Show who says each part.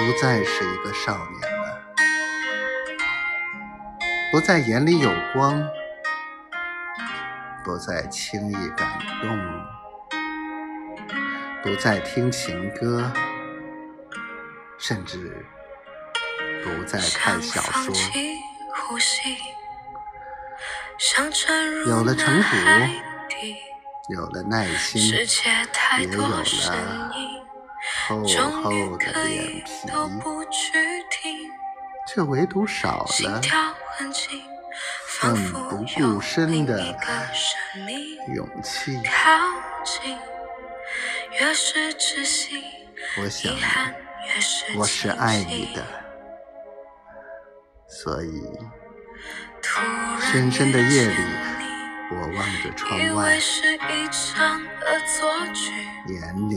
Speaker 1: 不再是一个少年了，不再眼里有光，不再轻易感动，不再听情歌，甚至不再看小说。有了城府，有了耐心，也有了厚厚的脸皮，却唯独少了奋不顾身的勇气。我想，我是爱你的，所以。深深的夜里，我望着窗外，眼里